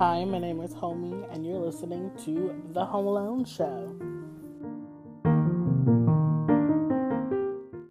Hi, my name is Homie, and you're listening to The Home Alone Show.